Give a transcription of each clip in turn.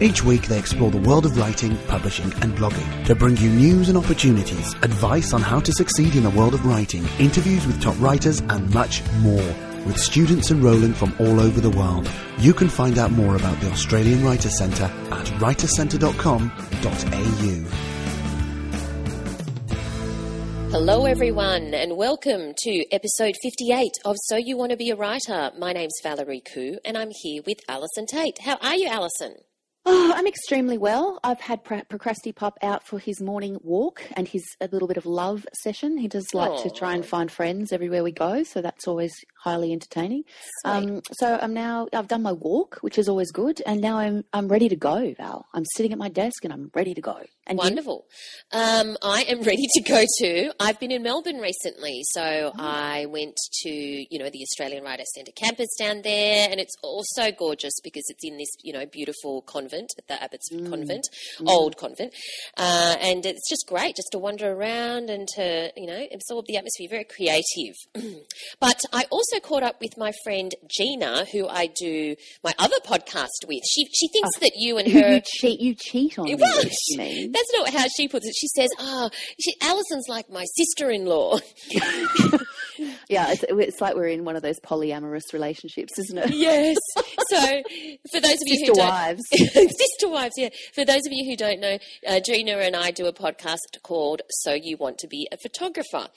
Each week they explore the world of writing, publishing and blogging to bring you news and opportunities, advice on how to succeed in the world of writing, interviews with top writers and much more. With students enrolling from all over the world, you can find out more about the Australian Writers Centre at writerscentre.com.au. Hello, everyone, and welcome to episode 58 of So You Want to Be a Writer. My name's Valerie Khoo, and I'm here with Allison Tait. How are you, Allison? Oh, I'm extremely well. I've had Pro- Procrastipup out for his morning walk and his a little bit of love session. He does like to try and find friends everywhere we go, so that's always highly entertaining. Um, so I'm now I've done my walk, which is always good, and now I'm I'm ready to go, Val. I'm sitting at my desk and I'm ready to go. And? Wonderful. Um, I am ready to go too. I've been in Melbourne recently, so Oh. I went to you know the Australian Writers Centre campus down there, and it's also gorgeous because it's in this you know beautiful convent, the Abbotsford Mm. Convent, old convent, uh, and it's just great just to wander around and to you know absorb the atmosphere. Very creative. but I also caught up with my friend Gina, who I do my other podcast with. She she thinks that you and her you cheat. You cheat on me. well, you mean? that's not how she puts it. She says, "Ah, she, Allison's like my sister-in-law." Yeah, it's, it's like we're in one of those polyamorous relationships, isn't it? Yes. So, for those of you Sister who don't, wives. sister wives, yeah. For those of you who don't know, uh, Gina and I do a podcast called "So You Want to Be a Photographer."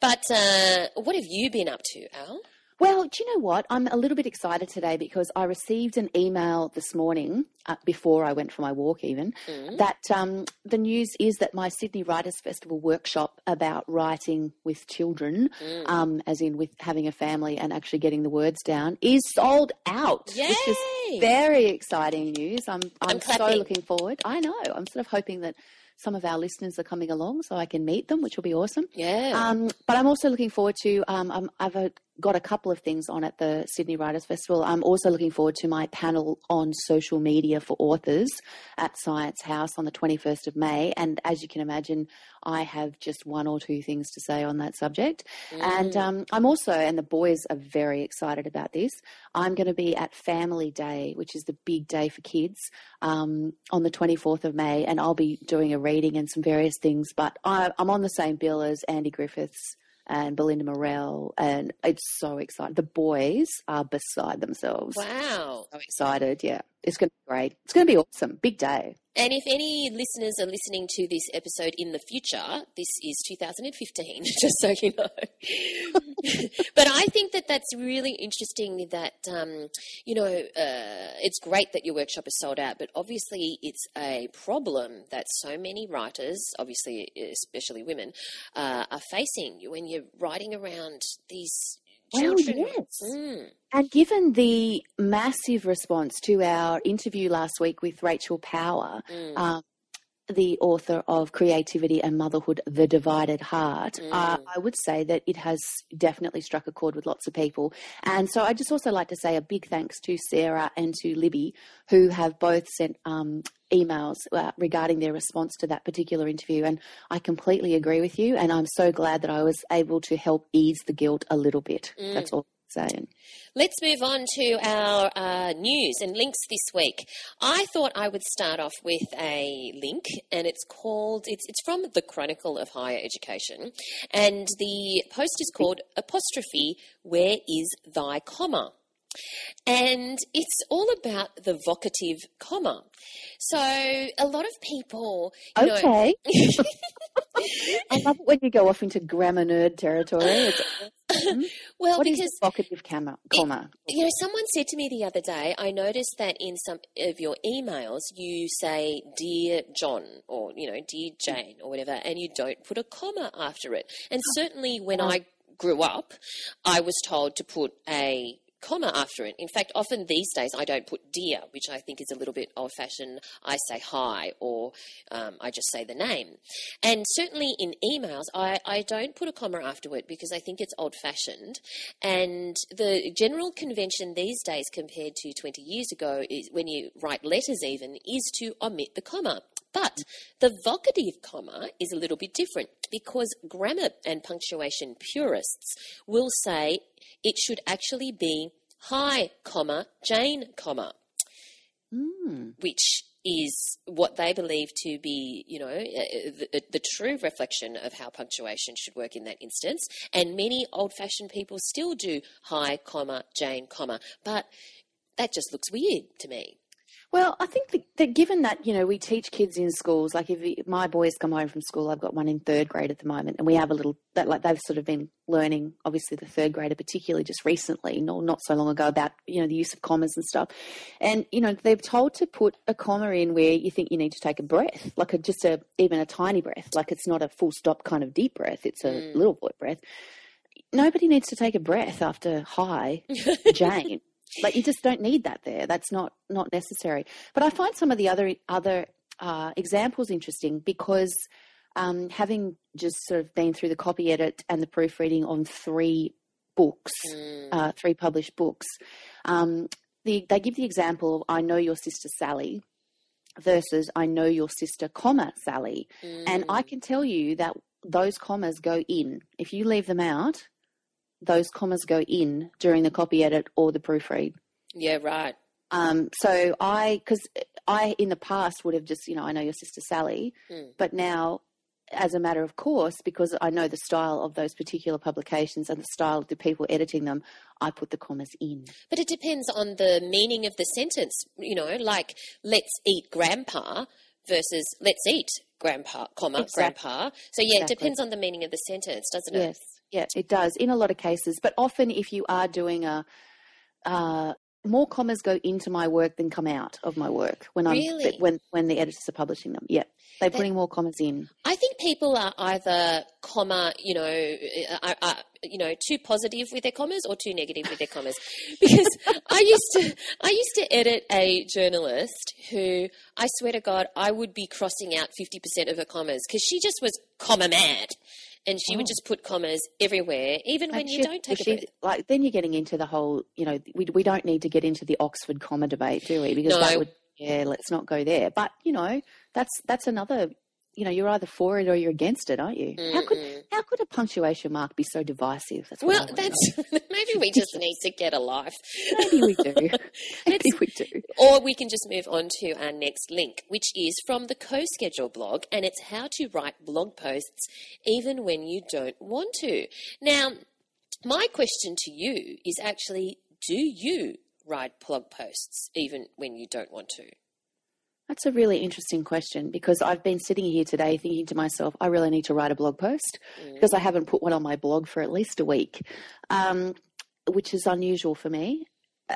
But uh, what have you been up to, Al? Well, do you know what? I'm a little bit excited today because I received an email this morning uh, before I went for my walk, even that um, the news is that my Sydney Writers Festival workshop about writing with children, um, as in with having a family and actually getting the words down, is sold out, which Yay! is very exciting news. I'm I'm, I'm so clapping. looking forward. I know. I'm sort of hoping that some of our listeners are coming along so I can meet them, which will be awesome. Yeah. Um, but I'm also looking forward to. Um, I'm, I've uh, got a couple of things on at the Sydney Writers Festival. I'm also looking forward to my panel on social media for authors at Science House on the 21st of May. And as you can imagine, I have just one or two things to say on that subject. And um, I'm also, and the boys are very excited about this. I'm going to be at Family Day, which is the big day for kids, um, on the 24th of May, and I'll be doing a reading and some various things. But I, I'm on the same bill as Andy Griffiths and Belinda Murrell, and it's so exciting. The boys are beside themselves. wow. So excited, yeah. It's going to be great. It's going to be awesome. Big day. And if any listeners are listening to this episode in the future, this is 2015, just so you know. but I think that that's really interesting that, um, you know, uh, it's great that your workshop is sold out, but obviously it's a problem that so many writers, obviously, especially women, uh, are facing when you're writing around these Well, children. yes. Mm. And given the massive response to our interview last week with Rachel Power, Mm. um, the author of Creativity and Motherhood, The Divided Heart, uh, Mm. I would say that it has definitely struck a chord with lots of people. And so I just also like to say a big thanks to Sarah and to Libby, who have both sent um, emails uh, regarding their response to that particular interview. And I completely agree with you. And I'm so glad that I was able to help ease the guilt a little bit. Mm. That's all I'm. Let's move on to our uh, news and links this week. I thought I would start off with a link, and it's called it's it's from the Chronicle of Higher Education, and the post is called apostrophe Where is thy comma? And it's all about the vocative comma. So a lot of people, you know, Okay. I love it when you go off into grammar nerd territory. Awesome. well, What is because vocative comma? comma? You know, someone said to me the other day, I noticed that in some of your emails, you say, Dear John, or, you know, Dear Jane, or whatever, and you don't put a comma after it. And oh, certainly when I grew up, I was told to put a comma after it. In fact, often these days I don't put dear, which I think is a little bit old fashioned. I say hi or um, I just say the name. And certainly in emails, I, I don't put a comma after it because I think it's old fashioned. And the general convention these days compared to 20 years ago is when you write letters even is to omit the comma. But the vocative comma is a little bit different because grammar and punctuation purists will say it should actually be hi, comma, Jane, comma, Mm. which is what they believe to be, you know, uh, the, the true reflection of how punctuation should work in that instance. And many old-fashioned people still do hi, comma, Jane, comma, but that just looks weird to me. Well, I think that, that given that you know we teach kids in schools, like if my boys come home from school, I've got one in third grade at the moment, and we have a little that like they've sort of been learning, obviously the third grader, particularly just recently, not not so long ago, about you know the use of commas and stuff, and you know they're told to put a comma in where you think you need to take a breath, like a just a even a tiny breath, like it's not a full stop kind of deep breath, it's a Mm. little breath. Nobody needs to take a breath after hi, Jane. like you just don't need that there. That's not not necessary. But I find some of the other other uh, examples interesting because um, having just sort of been through the copy edit and the proofreading on three books, Mm. uh, three published books, um, the, they give the example of "I know your sister Sally" versus "I know your sister, comma Sally," and I Mm. can tell you that those commas go in. If you leave them out, those commas go in during the copy edit or the proofread. yeah, right. Um, so I, because I in the past would have just, you know, I know your sister Sally, Mm. but now, as a matter of course, because I know the style of those particular publications and the style of the people editing them, I put the commas in. But it depends on the meaning of the sentence, you know, like let's eat grandpa versus let's eat grandpa, comma, Exactly. grandpa. So yeah, it depends on the meaning of the sentence, doesn't it? Yes, yeah, it does in a lot of cases. But often, if you are doing a, uh, more commas go into my work than come out of my work when I'm Really? when when the editors are publishing them. Yeah, they're That- putting more commas in. I think people are either comma, you know, are, are, you know, too positive with their commas or too negative with their commas. Because I used to, I used to edit a journalist who, I swear to God, I would be crossing out fifty percent of her commas because she just was comma mad, and she would Oh. just put commas everywhere, even when Like, you don't take a she- breath. Like then you're getting into the whole, you know, we we don't need to get into the Oxford comma debate, do we? Because No. that would, yeah, let's not go there. But you know, that's that's another. You know, you're either for it or you're against it, aren't you? How could Mm-mm. how could a punctuation mark be so divisive? That's Well, that's maybe we just need to get a life. maybe we do. maybe we do. Or we can just move on to our next link, which is from the Co Schedule blog, and it's how to write blog posts even when you don't want to. Now, my question to you is actually do you write blog posts even when you don't want to? That's a really interesting question because I've been sitting here today thinking to myself, I really need to write a blog post Mm. because I haven't put one on my blog for at least a week, um, which is unusual for me.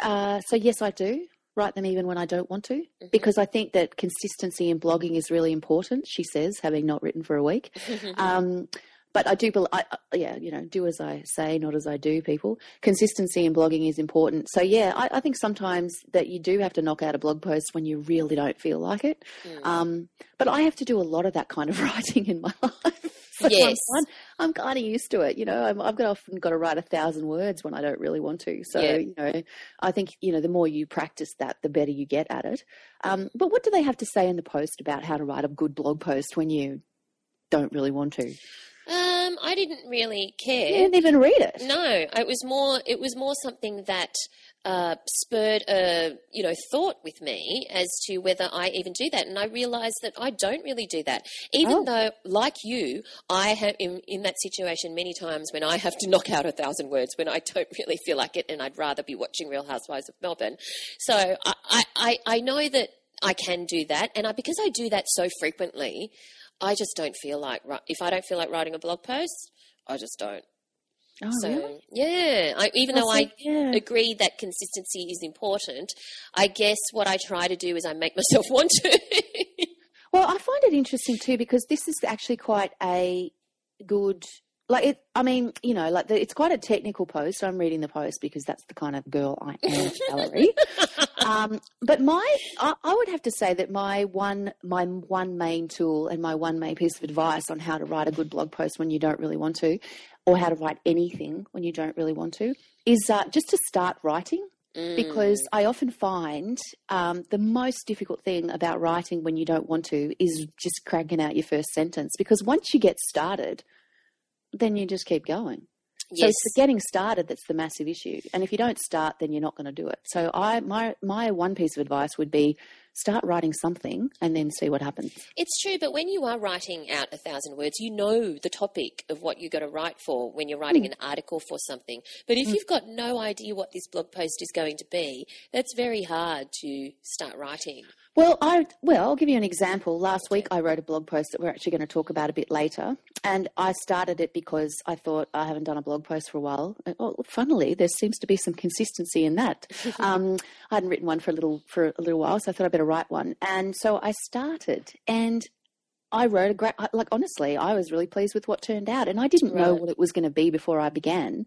Uh, so, yes, I do write them even when I don't want to Mm-hmm. because I think that consistency in blogging is really important, she says, having not written for a week. Um, but I do, bel I, I- yeah, you know, do as I say, not as I do, people. Consistency in blogging is important. So, yeah, I, I think sometimes that you do have to knock out a blog post when you really don't feel like it. Mm. Um, but I have to do a lot of that kind of writing in my life. So Yes. I'm, I'm kind of used to it. You know, I'm, I've got often got to write a thousand words when I don't really want to. So, Yeah. you know, I think, you know, the more you practice that, the better you get at it. Um, but what do they have to say in the post about how to write a good blog post when you don't really want to? Um, I didn't really care. You didn't even read it. No, it was more. It was more something that uh, spurred a you know thought with me as to whether I even do that, and I realised that I don't really do that. Even Oh. though, like you, I have in, in that situation many times when I have to knock out a thousand words when I don't really feel like it, and I'd rather be watching Real Housewives of Melbourne. So I I, I, I know that I can do that, and I, because I do that so frequently, I just don't feel like if I don't feel like writing a blog post, I just don't. Oh, So really? yeah, I, even though I yeah. agree that consistency is important, I guess what I try to do is I make myself want to. Well, I find it interesting too because this is actually quite a good like it i mean you know like the, it's quite a technical post so i'm reading the post because that's the kind of girl i am valerie um, but my I, I would have to say that my one my one main tool and my one main piece of advice on how to write a good blog post when you don't really want to or how to write anything when you don't really want to is uh, just to start writing because I often find um, the most difficult thing about writing when you don't want to is just cranking out your first sentence. Because once you get started, then you just keep going. So Yes. it's getting started that's the massive issue. And if you don't start, then you're not going to do it. So I my my one piece of advice would be start writing something and then see what happens. It's true, but when you are writing out a thousand words, you know the topic of what you're going to write for when you're writing hmm. an article for something. But if hmm. you've got no idea what this blog post is going to be, that's very hard to start writing. Well, I well, I'll give you an example. Last week, I wrote a blog post that we're actually going to talk about a bit later, and I started it because I thought I haven't done a blog post for a while. And, oh, funnily, there seems to be some consistency in that. um, I hadn't written one for a little for a little while, so I thought I'd better write one. And so I started, and I wrote a great. Like honestly, I was really pleased with what turned out, and I didn't know what it was going to be before I began.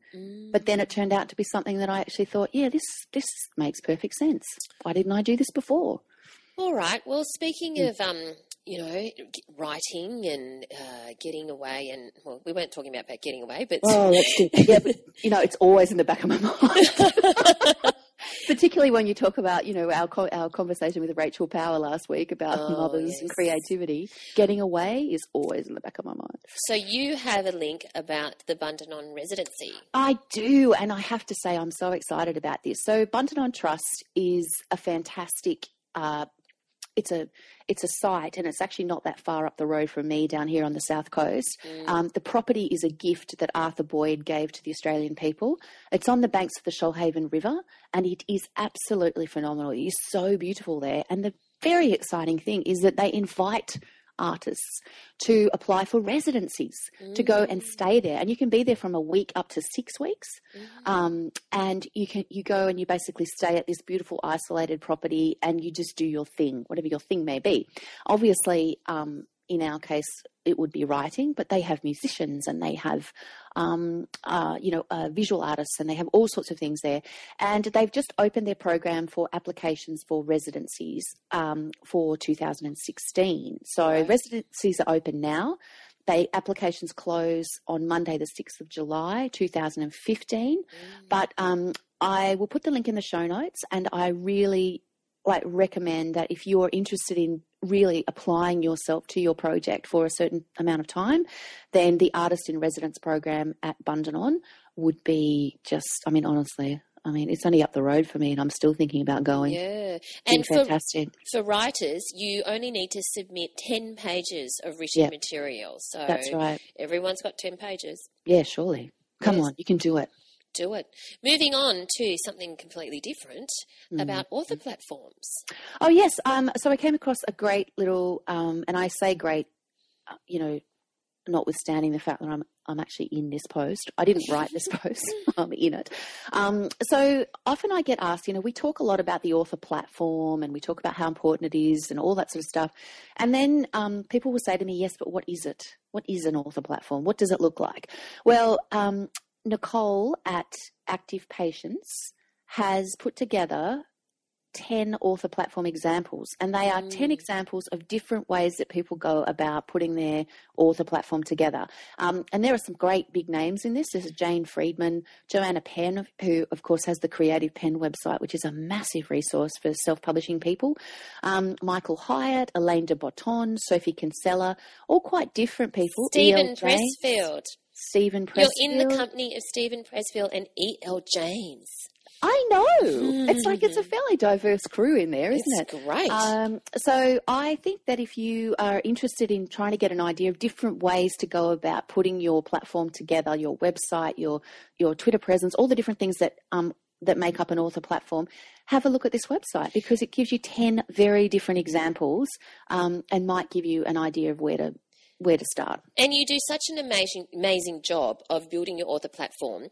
But then it turned out to be something that I actually thought, yeah, this this makes perfect sense. Why didn't I do this before? All right. Well, speaking of, um, you know, writing and uh, getting away, and well, we weren't talking about, about getting away, but Oh, that's good. Yeah, but you know, it's always in the back of my mind. Particularly when you talk about, you know, our co- our conversation with Rachel Power last week about Oh, mothers and creativity. Getting away is always in the back of my mind. so you have a link about the Bundanon residency. I do, and I have to say I'm so excited about this. So Bundanon Trust is a fantastic. Uh, it's a it's a site, and it's actually not that far up the road from me down here on the south coast. Um, the property is a gift that Arthur Boyd gave to the Australian people. It's on the banks of the Shoalhaven River, and it is absolutely phenomenal. It is so beautiful there, and the very exciting thing is that they invite artists to apply for residencies to go and stay there. And you can be there from a week up to six weeks. Um, and you can you go and you basically stay at this beautiful isolated property and you just do your thing whatever your thing may be. Obviously um, in our case it would be writing but they have musicians and they have um, uh, you know uh, visual artists and they have all sorts of things there. And they've just opened their program for applications for residencies um, for 2016 so residencies are open now. They applications close on Monday, the sixth of July, two thousand and fifteen. But um, I will put the link in the show notes, and I really like recommend that if you're interested in really applying yourself to your project for a certain amount of time, then the artist in residence program at Bundanon would be just. I mean, honestly, I mean, it's only up the road for me, and I'm still thinking about going. Yeah. And for, fantastic. for writers, you only need to submit 10 pages of written Yeah. material. So That's right. everyone's got 10 pages. Yeah, surely. Come Yes. on, you can do it. Do it. Moving on to something completely different Mm. about author platforms. Oh yes. Um, so I came across a great little, um, and I say great, uh, you know, notwithstanding the fact that I'm I'm actually in this post. I didn't write this post. I'm in it. Um, so often I get asked, you know, we talk a lot about the author platform and we talk about how important it is and all that sort of stuff. And then um, people will say to me, yes, but what is it? What is an author platform? What does it look like? Well, um, Nicole at Active Patience has put together 10 author platform examples, and they are 10 examples of different ways that people go about putting their author platform together. Um, and there are some great big names in this. There's Jane Friedman, Joanna Penn, who, of course, has the Creative Penn website, which is a massive resource for self publishing people, um, Michael Hyatt, Alain de Botton, Sophie Kinsella, all quite different people. Steven E.L. James, Pressfield. You're in the company of Steven Pressfield and E.L. James. I know. It's like it's a fairly diverse crew in there, isn't It's it? great. Um, so I think that if you are interested in trying to get an idea of different ways to go about putting your platform together, your website, your your Twitter presence, all the different things that um, that make up an author platform, have a look at this website because it gives you ten very different examples um, and might give you an idea of where to where to start. And you do such an amazing, amazing job of building your author platform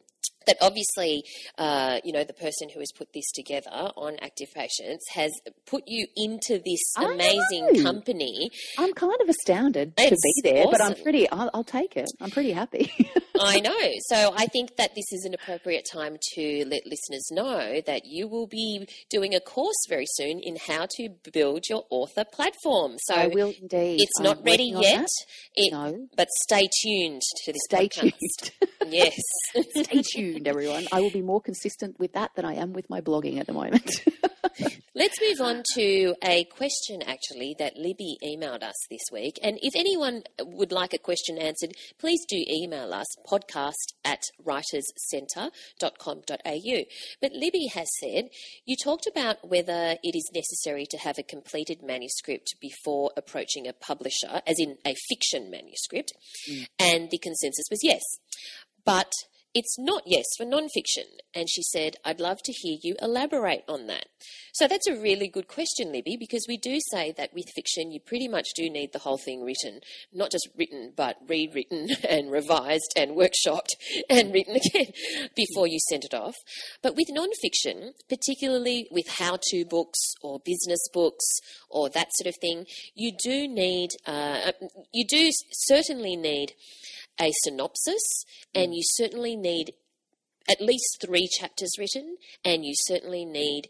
that obviously, uh, you know, the person who has put this together on Active Patients has put you into this amazing company. I'm kind of astounded to be there, but I'm pretty. I'll, I'll take it. I'm pretty happy. I know. So I think that this is an appropriate time to let listeners know that you will be doing a course very soon in how to build your author platform. So I will indeed. it's I'm not ready yet. It, No. But stay tuned to this Stay podcast. tuned. Yes. Stay tuned, everyone. I will be more consistent with that than I am with my blogging at the moment. Let's move on to a question actually that Libby emailed us this week. And if anyone would like a question answered, please do email us podcast at writerscentre.com.au. But Libby has said, you talked about whether it is necessary to have a completed manuscript before approaching a publisher, as in a fiction manuscript, mm. and the consensus was yes. But it's not yes for nonfiction. And she said, I'd love to hear you elaborate on that. So that's a really good question, Libby, because we do say that with fiction, you pretty much do need the whole thing written. Not just written, but rewritten and revised and workshopped and written again before you send it off. But with nonfiction, particularly with how to books or business books or that sort of thing, you do need, uh, you do certainly need a synopsis, hmm. and you certainly need at least three chapters written, and you certainly need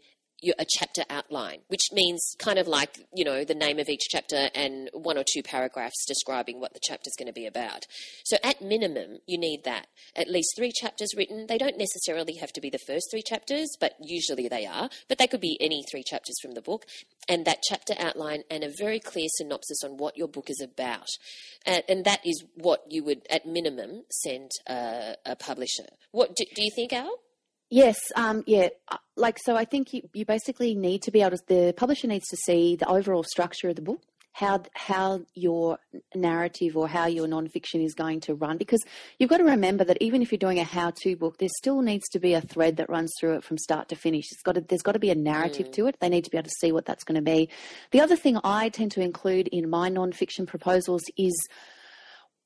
a chapter outline, which means kind of like, you know, the name of each chapter and one or two paragraphs describing what the chapter is going to be about. So at minimum, you need that. At least three chapters written. They don't necessarily have to be the first three chapters, but usually they are. But they could be any three chapters from the book. And that chapter outline and a very clear synopsis on what your book is about. And, that is what you would, at minimum, send uh, a publisher. What do, do you think, Al? Yes, um, yeah. uh, Like, so I think you, you basically need to be able to, the publisher needs to see the overall structure of the book, how, how your narrative or how your nonfiction is going to run. Because you've got to remember that even if you're doing a how to book, there still needs to be a thread that runs through it from start to finish. It's got to, there's got to be a narrative to it. They need to be able to see what that's going to be. The other thing I tend to include in my nonfiction proposals is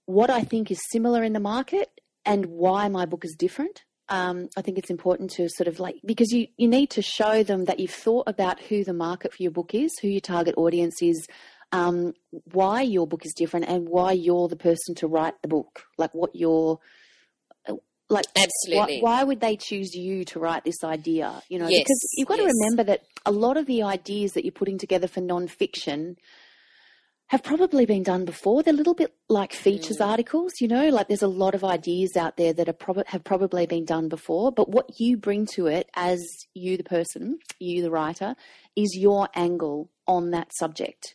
what I think is similar in the market and why my book is different. Um, I think it's important to sort of like because you, you need to show them that you've thought about who the market for your book is, who your target audience is, um, why your book is different, and why you're the person to write the book. Like what your like Absolutely. why would they choose you to write this idea? You know, Yes, because you've got to remember that a lot of the ideas that you're putting together for nonfiction have probably been done before. They're a little bit like features Mm. articles, you know, like there's a lot of ideas out there that are prob- have probably been done before. But what you bring to it as you, the person, you, the writer, is your angle on that subject,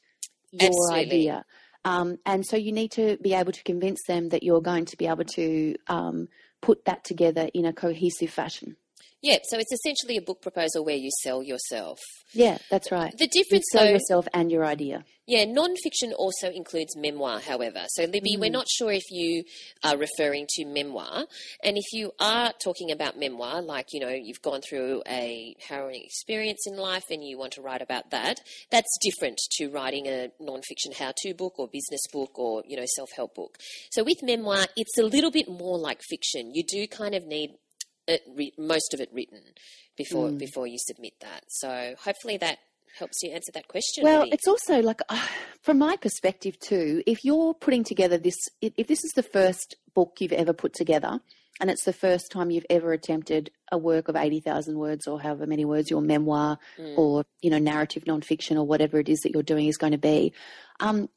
your Absolutely. idea. Um, and so you need to be able to convince them that you're going to be able to um, put that together in a cohesive fashion. Yeah, so it's essentially a book proposal where you sell yourself. Yeah, that's right. The You difference, sell though, yourself and your idea. yeah, non-fiction also includes memoir. However, so Libby, we're mm. not sure if you are referring to memoir, and if you are talking about memoir, like you know you've gone through a harrowing experience in life and you want to write about that, that's different to writing a non-fiction how-to book or business book or you know self-help book. So with memoir, it's a little bit more like fiction. You do kind of need it, re- most of it written before Mm. before you submit that. So hopefully that helps you answer that question. Well, Libby. it's also like, uh, from my perspective too, if you're putting together this, if if this is the first book you've ever put together, and it's the first time you've ever attempted a work of 80,000 words or however many words your memoir Mm. or, you know, narrative nonfiction or whatever it is that you're doing is going to be, um,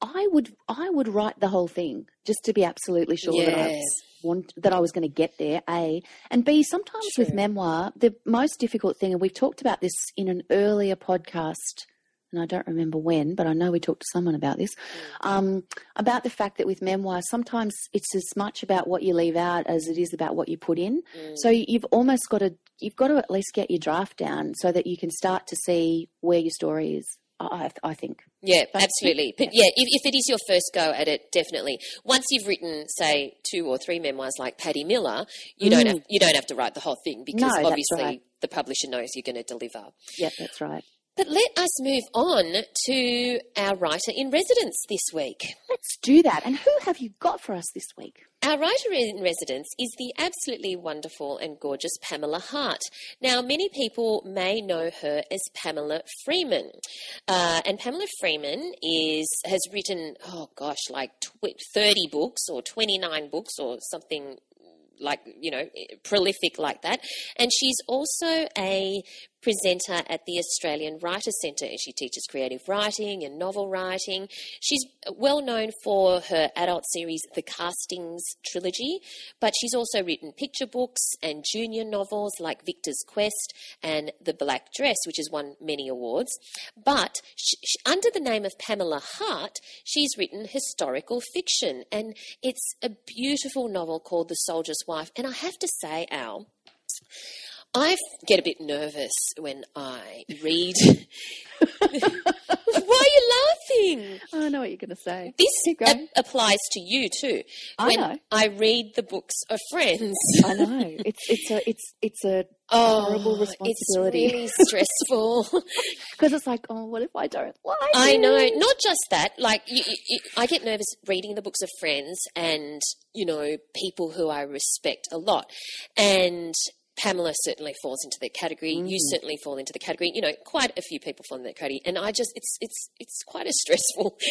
I would I would write the whole thing just to be absolutely sure that I Yes. want that I was going to get there. A and B. Sometimes with memoir, the most difficult thing, and we've talked about this in an earlier podcast, and I don't remember when, but I know we talked to someone about this, um, about the fact that with memoir, sometimes it's as much about what you leave out as it is about what you put in. So you've almost got to you've got to at least get your draft down so that you can start to see where your story is. I, I think. Yeah, But- absolutely. But yeah, if, if it is your first go at it, definitely. Once you've written, say, two or three memoirs like Patti Miller, you don't Mm. have you don't have to write the whole thing because No, obviously right. the publisher knows you're going to deliver. Yeah, that's right. But let us move on to our writer in residence this week. Let's do that. And who have you got for us this week? Our writer in residence is the absolutely wonderful and gorgeous Pamela Hart. Now, many people may know her as Pamela Freeman. Uh, and Pamela Freeman is has written, oh gosh, like tw- 30 books or 29 books or something like you know prolific like that and she's also a presenter at the Australian Writers Centre. She teaches creative writing and novel writing. She's well known for her adult series, The Castings Trilogy, but she's also written picture books and junior novels like Victor's Quest and The Black Dress, which has won many awards. But she, she, under the name of Pamela Hart, she's written historical fiction, and it's a beautiful novel called The Soldier's Wife. And I have to say, Al, I get a bit nervous when I read. Why are you laughing? I know what you're going to say. This a- applies to you too. I when know. I read the books of friends. I know. It's it's a it's it's a Oh, horrible responsibility. It's really stressful. because it's like, oh, what if I don't like I it? know. Not just that. Like, you, you, I get nervous reading the books of friends and you know people who I respect a lot, and Pamela certainly falls into that category. You certainly fall into the category. You know, quite a few people fall into that category, and I just it's it's it's quite a stressful.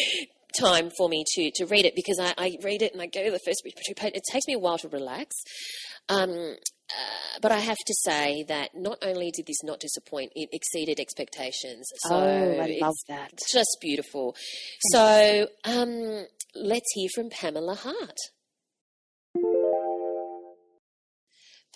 Time for me to, to read it because I, I read it and I go to the first two pages. It takes me a while to relax. Um, uh, but I have to say that not only did this not disappoint, it exceeded expectations. So Oh, I love that. just beautiful. So um, let's hear from Pamela Hart.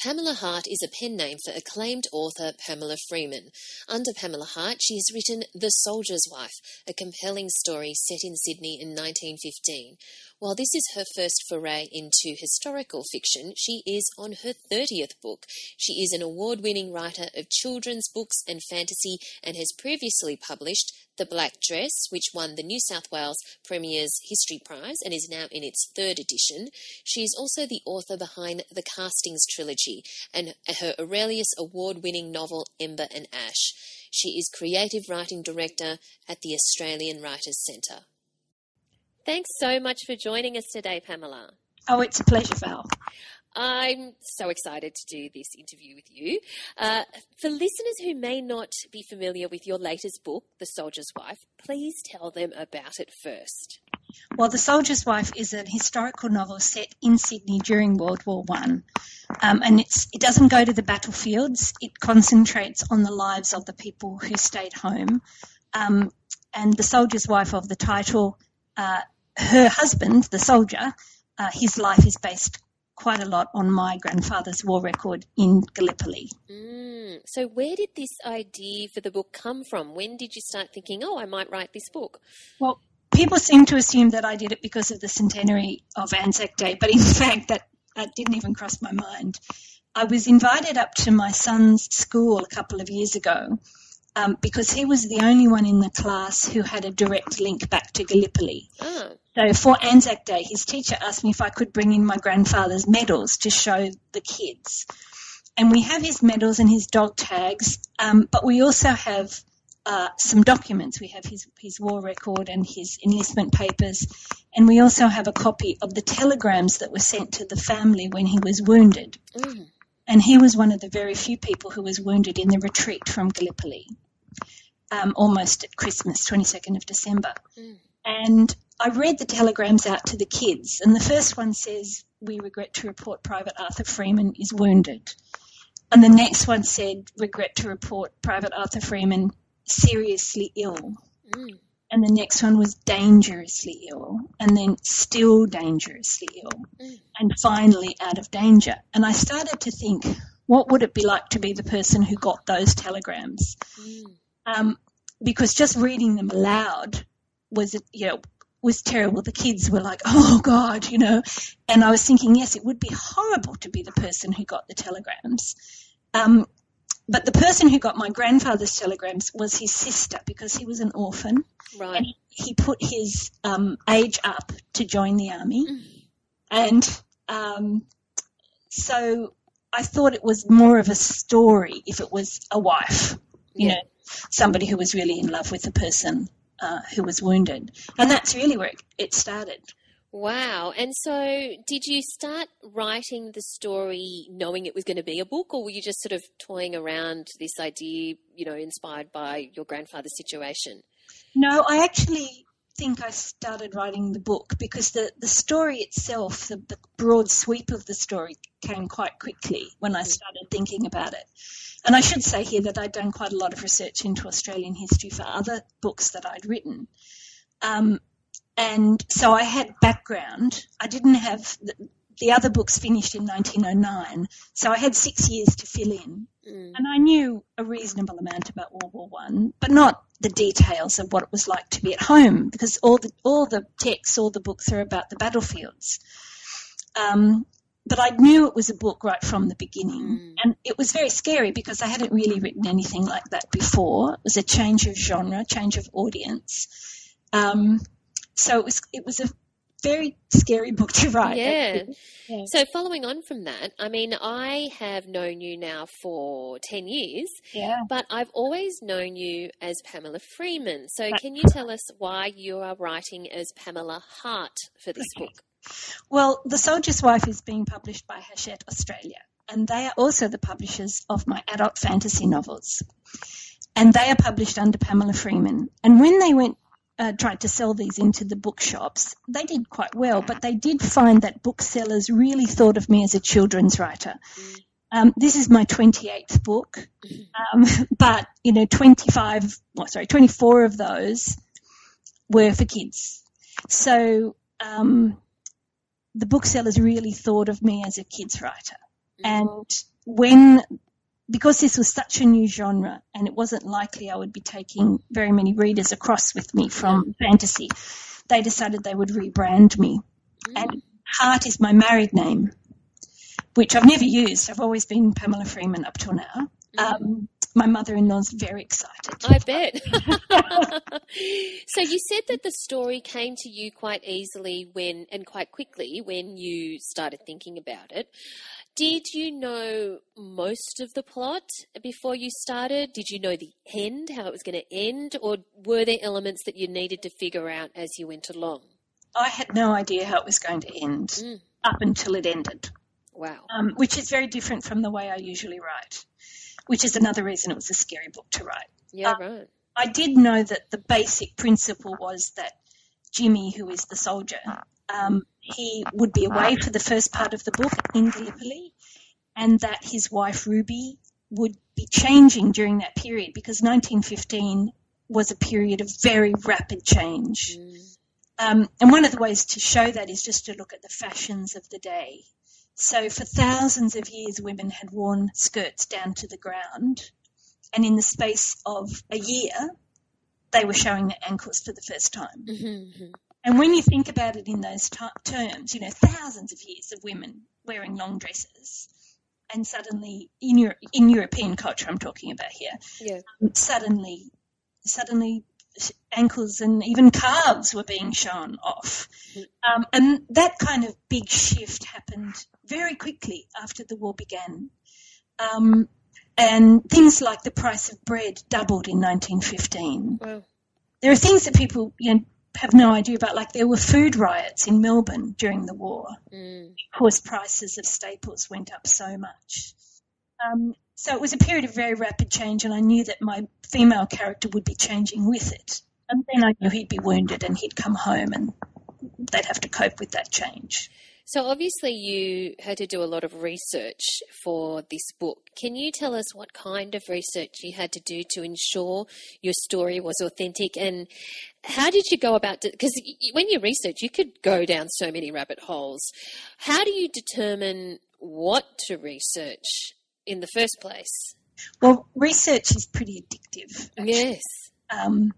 Pamela Hart is a pen name for acclaimed author Pamela Freeman. Under Pamela Hart, she has written The Soldier's Wife, a compelling story set in Sydney in 1915. While this is her first foray into historical fiction, she is on her 30th book. She is an award winning writer of children's books and fantasy and has previously published The Black Dress, which won the New South Wales Premier's History Prize and is now in its third edition. She is also the author behind the Castings trilogy and her Aurealis award winning novel Ember and Ash. She is creative writing director at the Australian Writers Centre. Thanks so much for joining us today, Pamela. Oh, it's a pleasure, Val. I'm so excited to do this interview with you. Uh, for listeners who may not be familiar with your latest book, The Soldier's Wife, please tell them about it first. Well, The Soldier's Wife is an historical novel set in Sydney during World War One, um, and it's it doesn't go to the battlefields. It concentrates on the lives of the people who stayed home. Um, and the soldier's wife of the title, uh, her husband, the soldier, uh, his life is based quite a lot on my grandfather's war record in Gallipoli. Mm, so, where did this idea for the book come from? When did you start thinking, oh, I might write this book? Well, people seem to assume that I did it because of the centenary of Anzac Day, but in fact, that, that didn't even cross my mind. I was invited up to my son's school a couple of years ago um, because he was the only one in the class who had a direct link back to Gallipoli. Ah, So for Anzac Day, his teacher asked me if I could bring in my grandfather's medals to show the kids. And we have his medals and his dog tags, um, but we also have uh, some documents. We have his, his war record and his enlistment papers, and we also have a copy of the telegrams that were sent to the family when he was wounded. mm, And he was one of the very few people who was wounded in the retreat from Gallipoli, um, almost at Christmas, 22nd of December. Mm. And I read the telegrams out to the kids, and the first one says, We regret to report Private Arthur Freeman is wounded. And the next one said, Regret to report Private Arthur Freeman seriously ill. mm. And the next one was dangerously ill, and then still dangerously ill, Mm. and finally out of danger. And I started to think, what would it be like to be the person who got those telegrams? Mm. Um, because just reading them aloud was, you know, was terrible. The kids were like, "Oh God," you know, and I was thinking, yes, it would be horrible to be the person who got the telegrams. Um, but the person who got my grandfather's telegrams was his sister because he was an orphan Right. and he put his um, age up to join the army. Mm. And um, so I thought it was more of a story if it was a wife, you Yeah. know, somebody who was really in love with the person uh, who was wounded. And that's really where it, it started. Wow. And so, did you start writing the story knowing it was going to be a book, or were you just sort of toying around this idea, you know, inspired by your grandfather's situation? No, I actually think I started writing the book because the, the story itself, the, the broad sweep of the story, came quite quickly when I started thinking about it. And I should say here that I'd done quite a lot of research into Australian history for other books that I'd written. Um, and so I had background. I didn't have the, the, other books finished in 1909, so I had six years to fill in. Mm. And I knew a reasonable amount about World War One, but not the details of what it was like to be at home, because all the all the texts, all the books are about the battlefields. Um, but I knew it was a book right from the beginning. Mm. And it was very scary because I hadn't really written anything like that before. It was a change of genre, change of audience. Um, so it was it was a very scary book to write. Yeah. yeah. So following on from that, I mean, I have known you now for 10 years. Yeah. But I've always known you as Pamela Freeman. So can you tell us why you are writing as Pamela Hart for this book? Well, The Soldier's Wife is being published by Hachette Australia, and they are also the publishers of my adult fantasy novels. And they are published under Pamela Freeman. And when they went uh, tried to sell these into the bookshops. They did quite well, but they did find that booksellers really thought of me as a children's writer. Um, this is my 28th book, um, but you know, 25, well, sorry, 24 of those were for kids. So um, the booksellers really thought of me as a kids writer. And when because this was such a new genre and it wasn't likely I would be taking very many readers across with me from fantasy, they decided they would rebrand me. Mm. And Hart is my married name, which I've never used. I've always been Pamela Freeman up till now. Mm. Um, my mother-in-law's very excited. I bet. so you said that the story came to you quite easily when and quite quickly when you started thinking about it. Did you know most of the plot before you started? Did you know the end, how it was going to end, or were there elements that you needed to figure out as you went along? I had no idea how it was going to end mm. up until it ended. Wow. Um, which is very different from the way I usually write, which is another reason it was a scary book to write. Yeah, um, right. I did know that the basic principle was that Jimmy, who is the soldier, um, he would be away for the first part of the book in Gallipoli, and that his wife Ruby would be changing during that period because 1915 was a period of very rapid change. Mm. Um, and one of the ways to show that is just to look at the fashions of the day. So, for thousands of years, women had worn skirts down to the ground, and in the space of a year, they were showing their ankles for the first time. Mm-hmm. And when you think about it in those t- terms, you know, thousands of years of women wearing long dresses, and suddenly in your in European culture, I'm talking about here, yeah. um, suddenly, suddenly ankles and even calves were being shown off, mm-hmm. um, and that kind of big shift happened very quickly after the war began. Um, and things like the price of bread doubled in 1915. Wow. There are things that people you know, have no idea about. Like there were food riots in Melbourne during the war mm. because prices of staples went up so much. Um, so it was a period of very rapid change, and I knew that my female character would be changing with it. And then I knew he'd be wounded and he'd come home, and they'd have to cope with that change. So, obviously, you had to do a lot of research for this book. Can you tell us what kind of research you had to do to ensure your story was authentic? And how did you go about it? Because when you research, you could go down so many rabbit holes. How do you determine what to research in the first place? Well, research is pretty addictive. Actually. Yes. Um,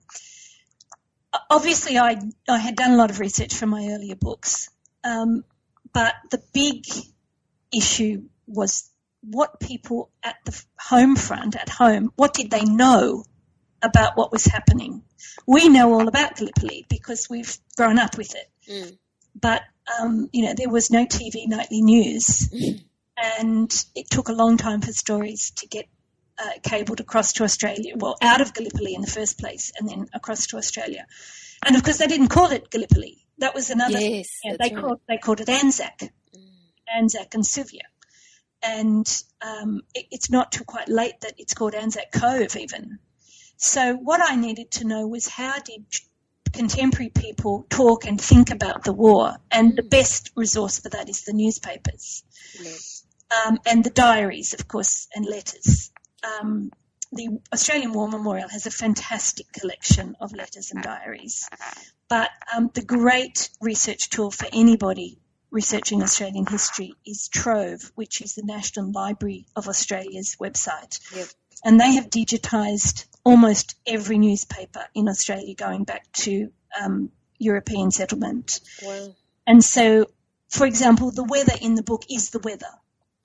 obviously, I, I had done a lot of research for my earlier books. Um, but the big issue was what people at the home front, at home, what did they know about what was happening? We know all about Gallipoli because we've grown up with it. Mm. But, um, you know, there was no TV nightly news. Mm. And it took a long time for stories to get uh, cabled across to Australia, well, out of Gallipoli in the first place, and then across to Australia. And of course, they didn't call it Gallipoli. That was another. Yes, yeah, they right. called they called it Anzac, Anzac and Suvla, and um, it, it's not till quite late that it's called Anzac Cove even. So what I needed to know was how did contemporary people talk and think about the war, and the best resource for that is the newspapers Yes. um, and the diaries, of course, and letters. Um, the Australian War Memorial has a fantastic collection of letters and diaries. But um, the great research tool for anybody researching Australian history is Trove, which is the National Library of Australia's website. Yep. And they have digitised almost every newspaper in Australia going back to um, European settlement. Wow. And so, for example, the weather in the book is the weather.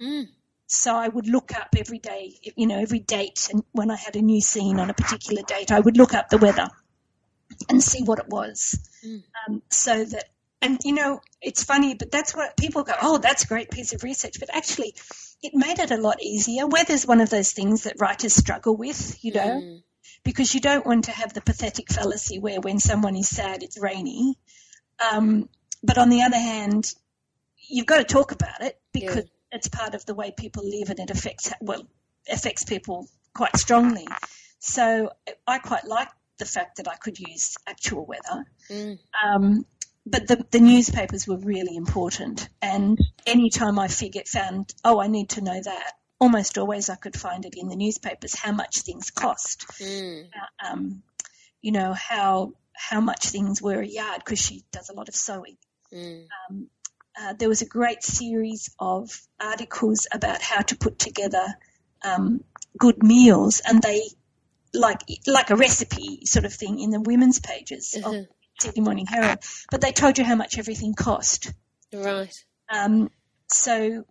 Mm. So I would look up every day, you know, every date, and when I had a new scene on a particular date, I would look up the weather and see what it was, Mm. um, so that. And you know, it's funny, but that's what people go. Oh, that's a great piece of research. But actually, it made it a lot easier. Weather's one of those things that writers struggle with, you know, Mm. because you don't want to have the pathetic fallacy where when someone is sad, it's rainy. Um, but on the other hand, you've got to talk about it because it's part of the way people live and it affects well affects people quite strongly. So I quite like the fact that I could use actual weather. Mm. Um, but the, the newspapers were really important. And any time I figured, found, oh, I need to know that, almost always I could find it in the newspapers, how much things cost Mm. um, you know how how much things were a yard because she does a lot of sewing. Mm. Um, uh, there was a great series of articles about how to put together um, good meals, and they like like a recipe sort of thing in the women's pages of Mhm. Sydney Morning Herald. But they told you how much everything cost. Right. Um, so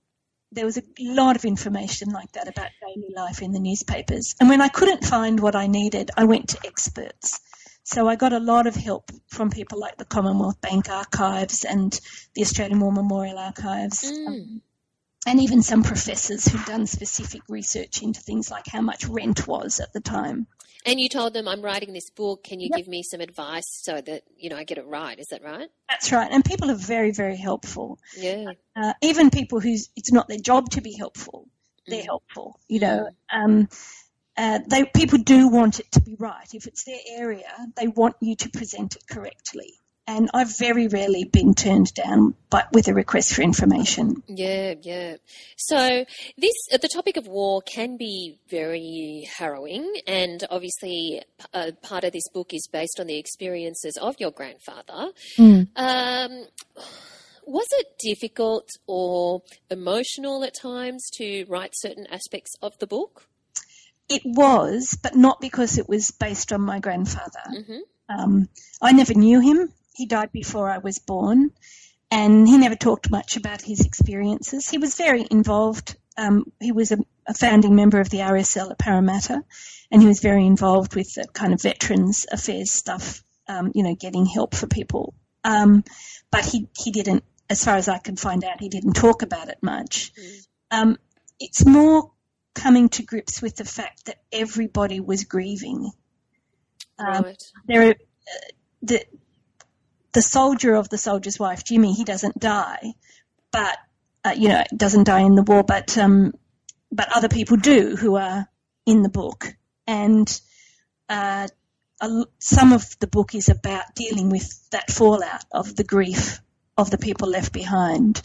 there was a lot of information like that about daily life in the newspapers. And when I couldn't find what I needed, I went to experts. So I got a lot of help from people like the Commonwealth Bank Archives and the Australian War Memorial Archives, Mm. um, and even some professors who'd done specific research into things like how much rent was at the time. And you told them, I'm writing this book. Can you Yep. give me some advice so that, you know, I get it right? Is that right? That's right. And people are very, very helpful. Yeah. uh, even people whose it's not their job to be helpful, they're Mm. helpful. You know, um, uh, they people do want it to be right. If it's their area, they want you to present it correctly. And I've very rarely been turned down by, with a request for information. Yeah, yeah. So this, uh, the topic of war can be very harrowing, and obviously, uh, part of this book is based on the experiences of your grandfather. Um, was it difficult or emotional at times to write certain aspects of the book? It was, but not because it was based on my grandfather. Mhm. Um, I never knew him. He died before I was born, and he never talked much about his experiences. He was very involved. Um, he was a, a founding member of the RSL at Parramatta, and he was very involved with the kind of veterans affairs stuff. Um, you know, getting help for people. Um, but he he didn't, as far as I can find out, he didn't talk about it much. Um, it's more coming to grips with the fact that everybody was grieving. Um, right. there uh, the the soldier of the soldier's wife, Jimmy, he doesn't die, but uh, you know doesn't die in the war, but um, but other people do who are in the book, and uh, a some of the book is about dealing with that fallout of the grief of the people left behind,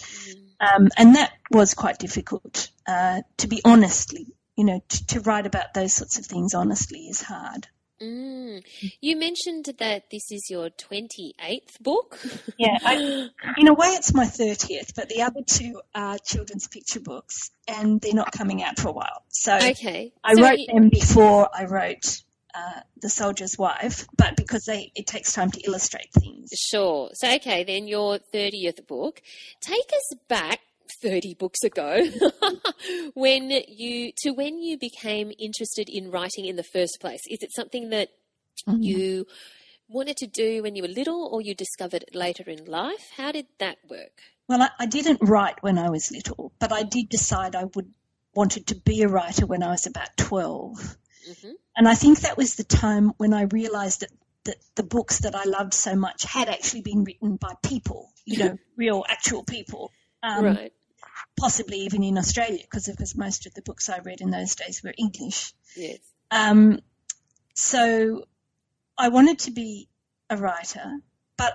um, and that was quite difficult. Uh, to be honestly, you know, to, to write about those sorts of things honestly is hard. Mm. You mentioned that this is your 28th book. Yeah, I, in a way, it's my 30th, but the other two are children's picture books, and they're not coming out for a while. So okay. I So wrote you- them before I wrote uh, The Soldier's Wife, but because they it takes time to illustrate things. Sure. So, okay, then your 30th book. Take us back 30 books ago when you to when you became interested in writing in the first place. Is it something that Mm-hmm. you wanted to do when you were little or you discovered it later in life? How did that work? Well, I, I didn't write when I was little, but I did decide I would wanted to be a writer when I was about 12. Mhm. And I think that was the time when I realized that that the books that I loved so much had actually been written by people, you know, real actual people. Um, right. Possibly even in Australia, because of course most of the books I read in those days were English. Yes. Um, so I wanted to be a writer, but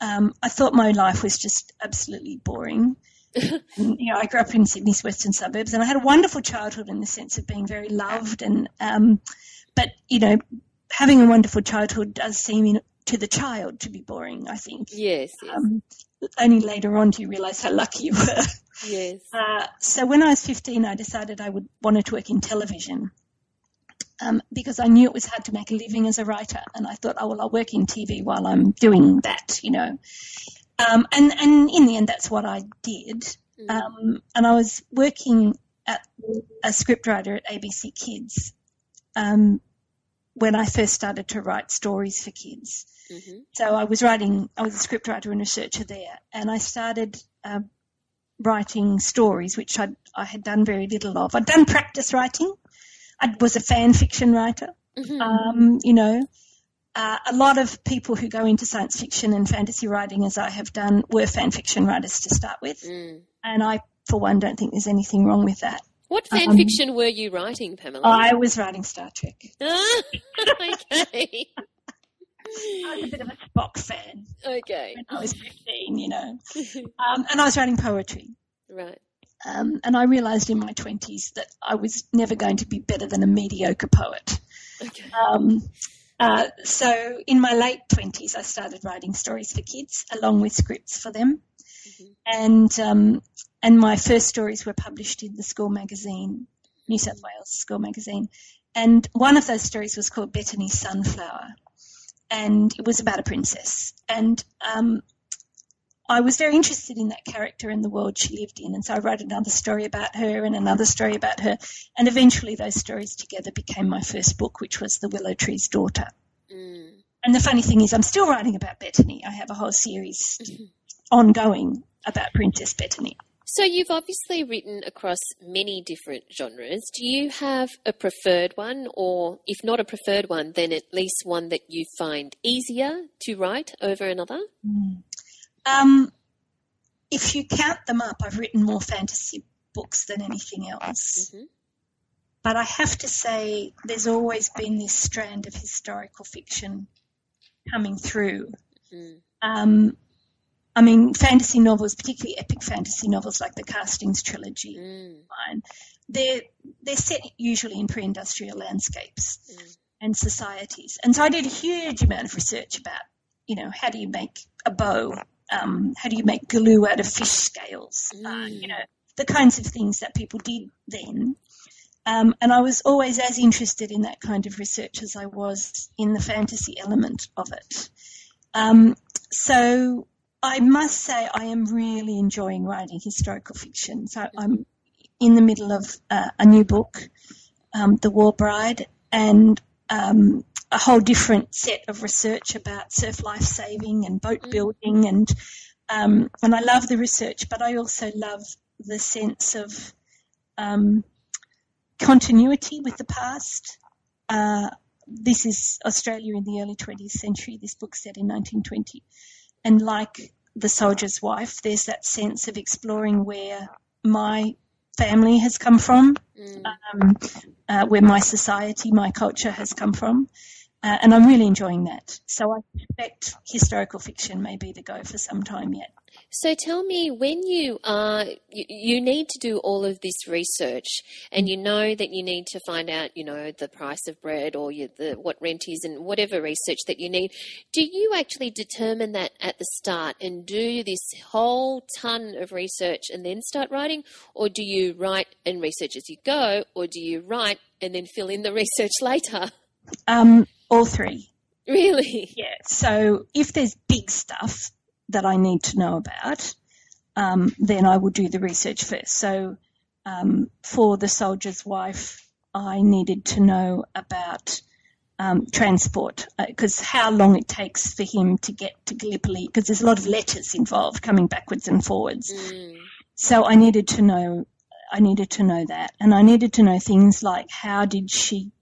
um, I thought my life was just absolutely boring. And, you know, I grew up in Sydney's western suburbs, and I had a wonderful childhood in the sense of being very loved. And um, but you know, having a wonderful childhood does seem in, to the child to be boring. I think. Yes. yes. Um, only later on do you realise how lucky you were. Yes. Uh, so when I was 15, I decided I would wanted to work in television. Um, because I knew it was hard to make a living as a writer, and I thought, oh well, I'll work in TV while I'm doing that, you know. Um, and and in the end, that's what I did. Mm. Um, and I was working at a scriptwriter at ABC Kids um, when I first started to write stories for kids. Mm-hmm. So I was writing, I was a scriptwriter and researcher there, and I started uh, writing stories, which I'd, I had done very little of. I'd done practice writing. I was a fan fiction writer. Mm-hmm. Um, you know, uh, a lot of people who go into science fiction and fantasy writing, as I have done, were fan fiction writers to start with. Mm. And I, for one, don't think there's anything wrong with that. What fan um, fiction were you writing, Pamela? I was writing Star Trek. okay. I was a bit of a Spock fan. Okay. When I was 15, you know. Um, and I was writing poetry. Right. Um, and I realised in my 20s that I was never going to be better than a mediocre poet. Okay. Uh, so in my late 20s, I started writing stories for kids along with scripts for them. Mm-hmm. And, um, and my first stories were published in the school magazine, New South Wales School Magazine. And one of those stories was called Betony Sunflower. And it was about a princess. And um, I was very interested in that character and the world she lived in. And so I wrote another story about her and another story about her. And eventually those stories together became my first book, which was The Willow Tree's Daughter. Mm. And the funny thing is, I'm still writing about Betony. I have a whole series mm-hmm. ongoing about Princess Betony. So you've obviously written across many different genres. Do you have a preferred one, or if not a preferred one, then at least one that you find easier to write over another? Mm. Um, if you count them up, I've written more fantasy books than anything else. Mm-hmm. But I have to say, there's always been this strand of historical fiction coming through. Mm. Um, I mean, fantasy novels, particularly epic fantasy novels like the Castings trilogy, mm. they're they're set usually in pre-industrial landscapes mm. and societies. And so I did a huge amount of research about, you know, how do you make a bow um, how do you make glue out of fish scales? Mm. Uh, you know, the kinds of things that people did then. Um, and I was always as interested in that kind of research as I was in the fantasy element of it. Um, so I must say I am really enjoying writing historical fiction. So I'm in the middle of uh, a new book, um, The War Bride, and um, a whole different set of research about surf life saving and boat mm. building and um, and I love the research, but I also love the sense of um, continuity with the past. Uh, this is Australia in the early 20th century. This book set in 1920, and like the soldier's wife, there's that sense of exploring where my family has come from, mm. um, uh, where my society, my culture has come from. Uh, and I'm really enjoying that. So I expect historical fiction may be the go for some time yet. So tell me, when you are, you, you, need to do all of this research, and you know that you need to find out, you know, the price of bread or you, the, what rent is, and whatever research that you need. Do you actually determine that at the start and do this whole ton of research and then start writing, or do you write and research as you go, or do you write and then fill in the research later? Um, all three. Really? Yeah. So if there's big stuff that I need to know about, um, then I will do the research first. So um, for the soldier's wife, I needed to know about um, transport because uh, how long it takes for him to get to Gallipoli because there's a lot of letters involved coming backwards and forwards. Mm. So I needed to know I needed to know that, and I needed to know things like how did she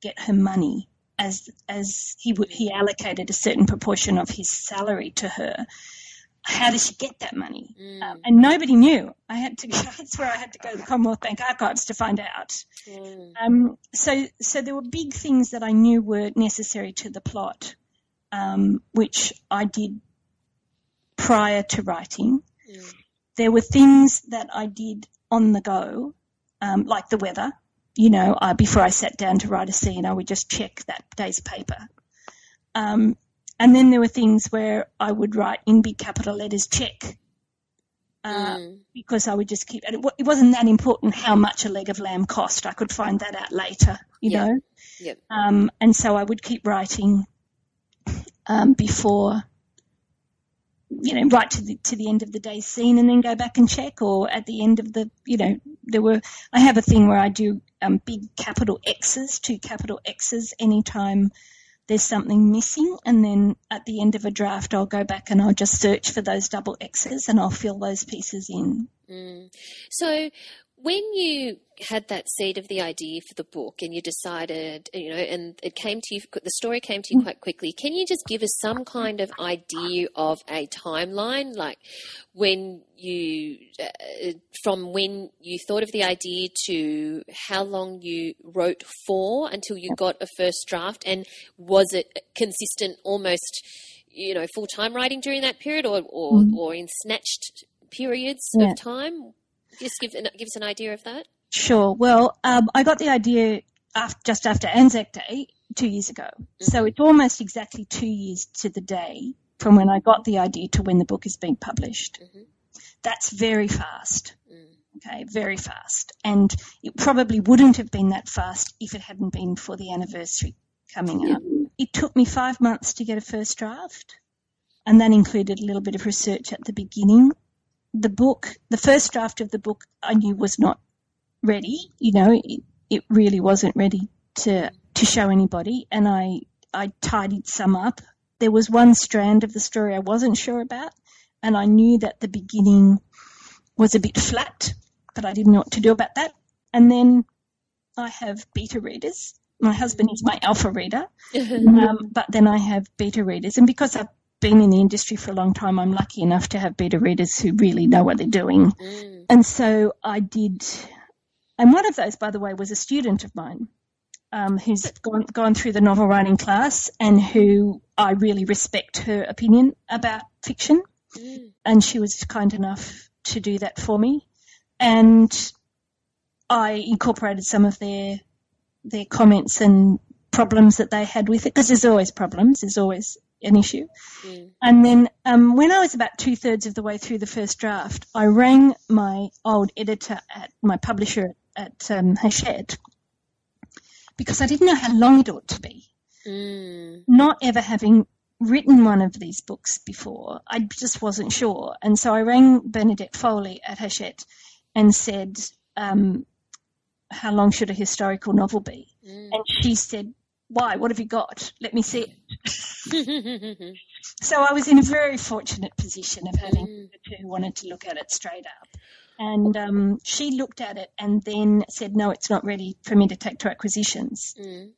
get her money as as he would he allocated a certain proportion of his salary to her. How does she get that money? Mm. Um, and nobody knew. I had to. That's where I had to go to the Commonwealth Bank archives to find out. Mm. Um, so, so there were big things that I knew were necessary to the plot, um, which I did prior to writing. Mm. There were things that I did on the go, um, like the weather. You know, I, before I sat down to write a scene, I would just check that day's paper. Um, and then there were things where I would write in big capital letters, check, uh, Mm. because I would just keep, and it, it wasn't that important how much a leg of lamb cost. I could find that out later, you Yeah. know. Yep. Um, and so I would keep writing um, before, you know, right to the to the end of the day's scene, and then go back and check, or at the end of the, you know, there were. I have a thing where I do um, big capital X's, two capital X's, anytime there's something missing, and then at the end of a draft, I'll go back and I'll just search for those double X's, and I'll fill those pieces in. Mm. So, when you had that seed of the idea for the book and you decided, you know, and it came to you, the story came to you quite quickly, can you just give us some kind of idea of a timeline? Like when you, uh, from when you thought of the idea to how long you wrote for until you got a first draft? And was it consistent almost, you know, full time writing during that period or, or, or in snatched periods Yeah. of time? Just give give us an idea of that. Sure. Well, um, I got the idea after, just after Anzac Day two years ago. So it's almost exactly two years to the day from when I got the idea to when the book is being published. Mhm. That's very fast. Mm. Okay, very fast. And it probably wouldn't have been that fast if it hadn't been for the anniversary coming up. It took me five months to get a first draft, and that included a little bit of research at the beginning. The book, the first draft of the book, I knew was not ready. You know, it, it really wasn't ready to to show anybody, and I I tidied some up. There was one strand of the story I wasn't sure about, and I knew that the beginning was a bit flat, but I didn't know what to do about that. And then I have beta readers. My husband is my alpha reader, um, but then I have beta readers, and because I've been in the industry for a long time, I'm lucky enough to have beta readers who really know what they're doing. Mm. And so I did, and one of those, by the way, was a student of mine um, who's gone, gone through the novel writing class and who I really respect her opinion about fiction. Mm. And she was kind enough to do that for me. And I incorporated some of their their comments and problems that they had with it because there's always problems, there's always an issue. Mm. And then um, when I was about two thirds of the way through the first draft, I rang my old editor at my publisher at um, Hachette because I didn't know how long it ought to be. Mm. Not ever having written one of these books before, I just wasn't sure. And so I rang Bernadette Foley at Hachette and said, um, How long should a historical novel be? Mm. And she said, Why? What have you got? Let me see it. So I was in a very fortunate position of having Mm. a who wanted to look at it straight up. And um, she looked at it and then said, no, it's not ready for me to take to acquisitions. Mm.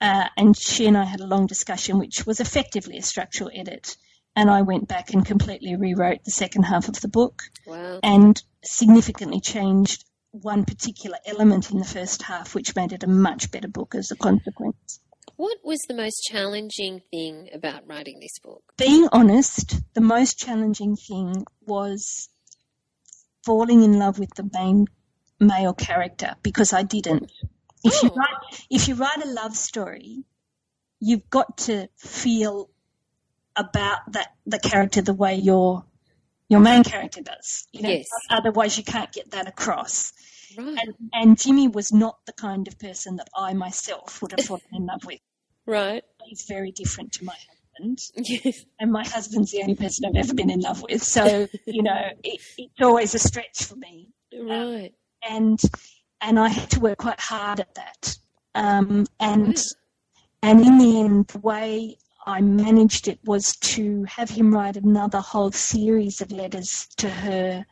Uh, and she and I had a long discussion, which was effectively a structural edit. And I went back and completely rewrote the second half of the book Wow. and significantly changed one particular element in the first half, which made it a much better book as a consequence. What was the most challenging thing about writing this book? being honest, the most challenging thing was falling in love with the main male character because I didn't. If you Oh. write, if you write a love story, you've got to feel about that the character the way your your main character does. You know, Yes. otherwise you can't get that across. Right. And, and Jimmy was not the kind of person that I myself would have fallen in love with. Right. He's very different to my husband Yes. and my husband's the only person I've ever been in love with. So you know, it, it's always a stretch for me, Right. and and I had to work quite hard at that. Um, and and in the end, the way I managed it was to have him write another whole series of letters to her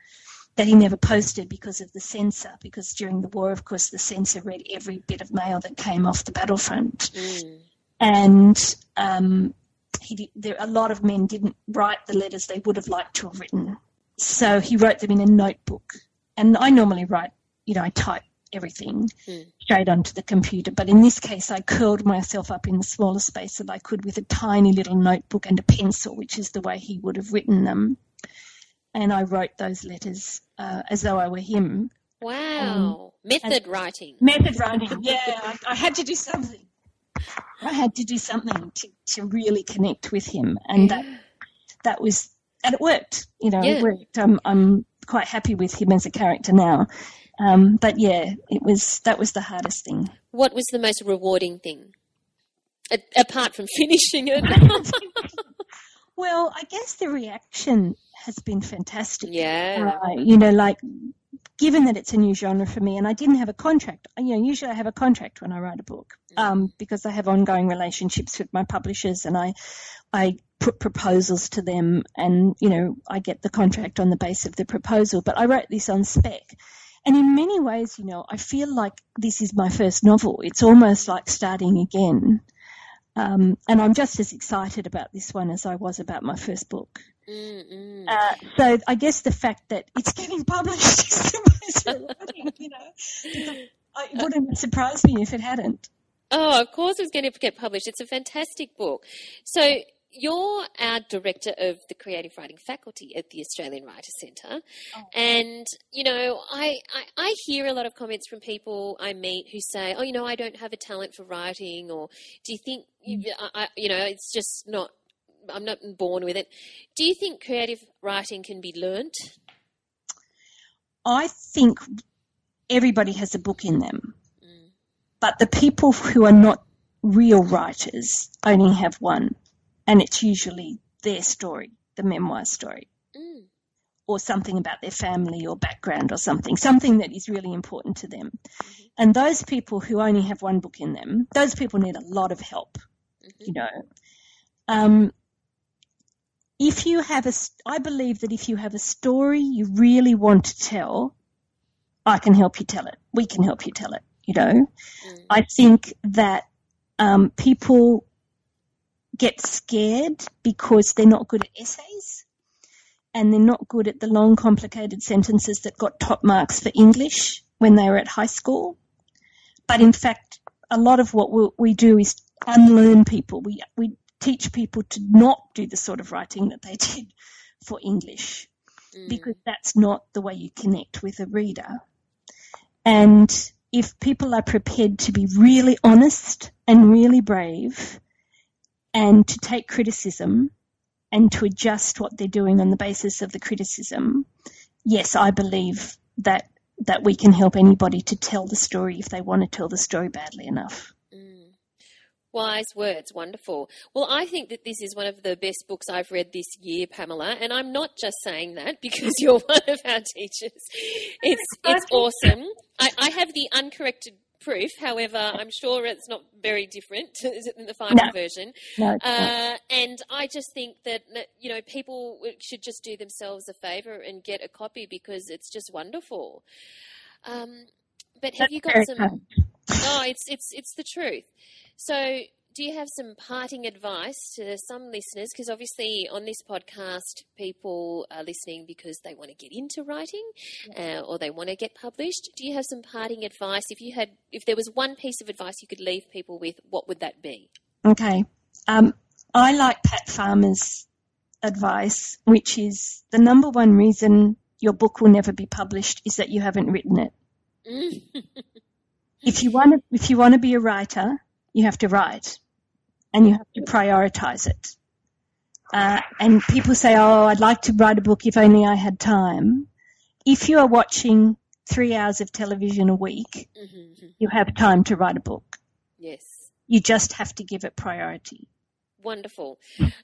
that he never posted because of the censor. Because during the war, of course, the censor read every bit of mail that came off the battlefront. Mm. And um, he there a lot of men didn't write the letters they would have liked to have written, so he wrote them in a notebook. And I normally write, you know, I type everything Mm. straight onto the computer, but in this case, I curled myself up in the smallest space that I could with a tiny little notebook and a pencil, which is the way he would have written them. And I wrote those letters uh, as though I were him. Wow. Method writing. Method writing, yeah. I, I had to do something. I had to do something to, to really connect with him, and that that was and it worked. You know, Yeah. it worked. I'm I'm quite happy with him as a character now. Um, but yeah, it was that was the hardest thing. What was the most rewarding thing? A- apart from finishing it. Well, I guess the reaction has been fantastic. yeah. Uh, you know, like given that it's a new genre for me, and I didn't have a contract. You know, usually I have a contract when I write a book um, because I have ongoing relationships with my publishers, and I I put proposals to them, and you know, I get the contract on the base of the proposal. But I wrote this on spec. And in many ways, you know, I feel like this is my first novel. It's almost like starting again. Um, and I'm just as excited about this one as I was about my first book. Mm-mm. Uh, so I guess the fact that it's getting published is the most rewarding, you know. It wouldn't surprise me if it hadn't. Oh, of course it's going to get published. It's a fantastic book. So you're our director of the creative writing faculty at the Australian Writer Centre. And, you know, I, I, I hear a lot of comments from people I meet who say, oh, you know, I don't have a talent for writing, or do you think, you, I, I- you know, it's just not, I'm not born with it. Do you think creative writing can be learnt? I think everybody has a book in them, but the people who are not real writers only have one, and it's usually their story, the memoir story. Mm. or something about their family or background or something, something that is really important to them. And those people who only have one book in them, those people need a lot of help, you know. Um, if you have a, I believe that if you have a story you really want to tell, I can help you tell it. We can help you tell it, you know. I think that um, people get scared because they're not good at essays and they're not good at the long, complicated sentences that got top marks for English when they were at high school. But in fact, a lot of what we, we do is unlearn people. We, we teach people to not do the sort of writing that they did for English mm. because that's not the way you connect with a reader. And if people are prepared to be really honest and really brave and to take criticism and to adjust what they're doing on the basis of the criticism, yes, I believe that that we can help anybody to tell the story if they want to tell the story badly enough. Wise words, wonderful. Well, I think that this is one of the best books I've read this year, Pamela, and I'm not just saying that because you're one of our teachers. It's it's awesome. I, I have the uncorrected proof, however, I'm sure it's not very different than the final No. version. No. Uh, and I just think that you know people should just do themselves a favour and get a copy because it's just wonderful. Um, but have That's you got some? kind. No, it's it's it's the truth. So, do you have some parting advice to some listeners? Because obviously, on this podcast, people are listening because they want to get into writing, uh, or they want to get published. Do you have some parting advice? If you had, if there was one piece of advice you could leave people with, what would that be? Okay. Um, I like Pat Farmer's advice, which is the number one reason your book will never be published is that you haven't written it. if you want to, if you want to be a writer, you have to write, and you have to prioritize it. Uh, and people say, "Oh, I'd like to write a book if only I had time." If you are watching three hours of television a week, you have time to write a book. Yes. You just have to give it priority. Wonderful.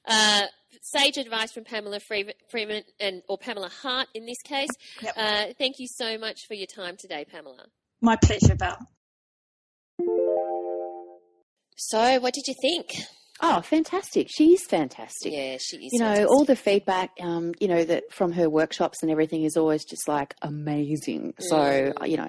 Uh, sage advice from Pamela Freeman, Freeman and or Pamela Hart in this case. Yep. Uh, thank you so much for your time today, Pamela. My pleasure, Val. So, what did you think? Oh, fantastic! She's fantastic. Yeah, she is. you know, fantastic. all the feedback, um, you know, that from her workshops and everything is always just like amazing. So, Mm. you know,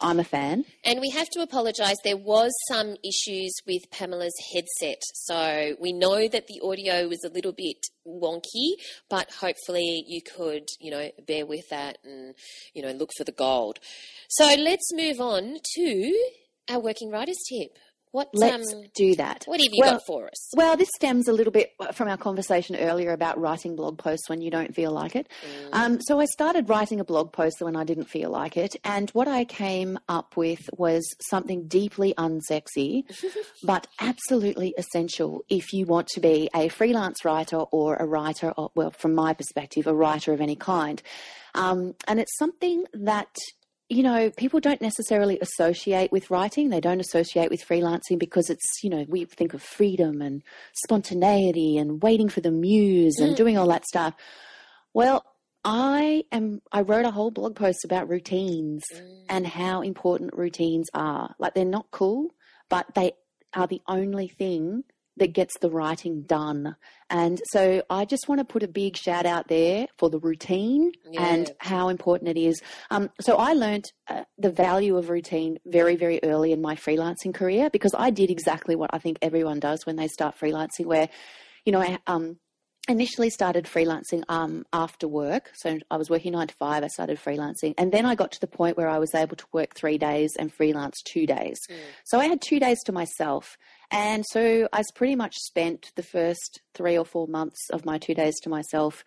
I'm a fan. And we have to apologise. There was some issues with Pamela's headset, so we know that the audio was a little bit wonky. But hopefully, you could, you know, bear with that and you know look for the gold. So let's move on to our working writers tip. What Let's um, do that. what have you well, got for us? Well, this stems a little bit from our conversation earlier about writing blog posts when you don't feel like it. Mm. Um, so I started writing a blog post when I didn't feel like it, and what I came up with was something deeply unsexy, but absolutely essential if you want to be a freelance writer or a writer, or, well, from my perspective, a writer of any kind. Um, and it's something that you know, people don't necessarily associate with writing. They don't associate with freelancing because it's, you know, we think of freedom and spontaneity and waiting for the muse and mm. doing all that stuff. Well, I am, I wrote a whole blog post about routines and mm. how important routines are. Like they're not cool, but they are the only thing that gets the writing done. And so I just want to put a big shout out there for the routine and how important it is. Um, so I learned uh, the value of routine very, very early in my freelancing career because I did exactly what I think everyone does when they start freelancing, where, you know, I, um, initially started freelancing um, after work. So I was working nine to five. I started freelancing. And then I got to the point where I was able to work three days and freelance two days. So I had two days to myself. And so I pretty much spent the first three or four months of my two days to myself.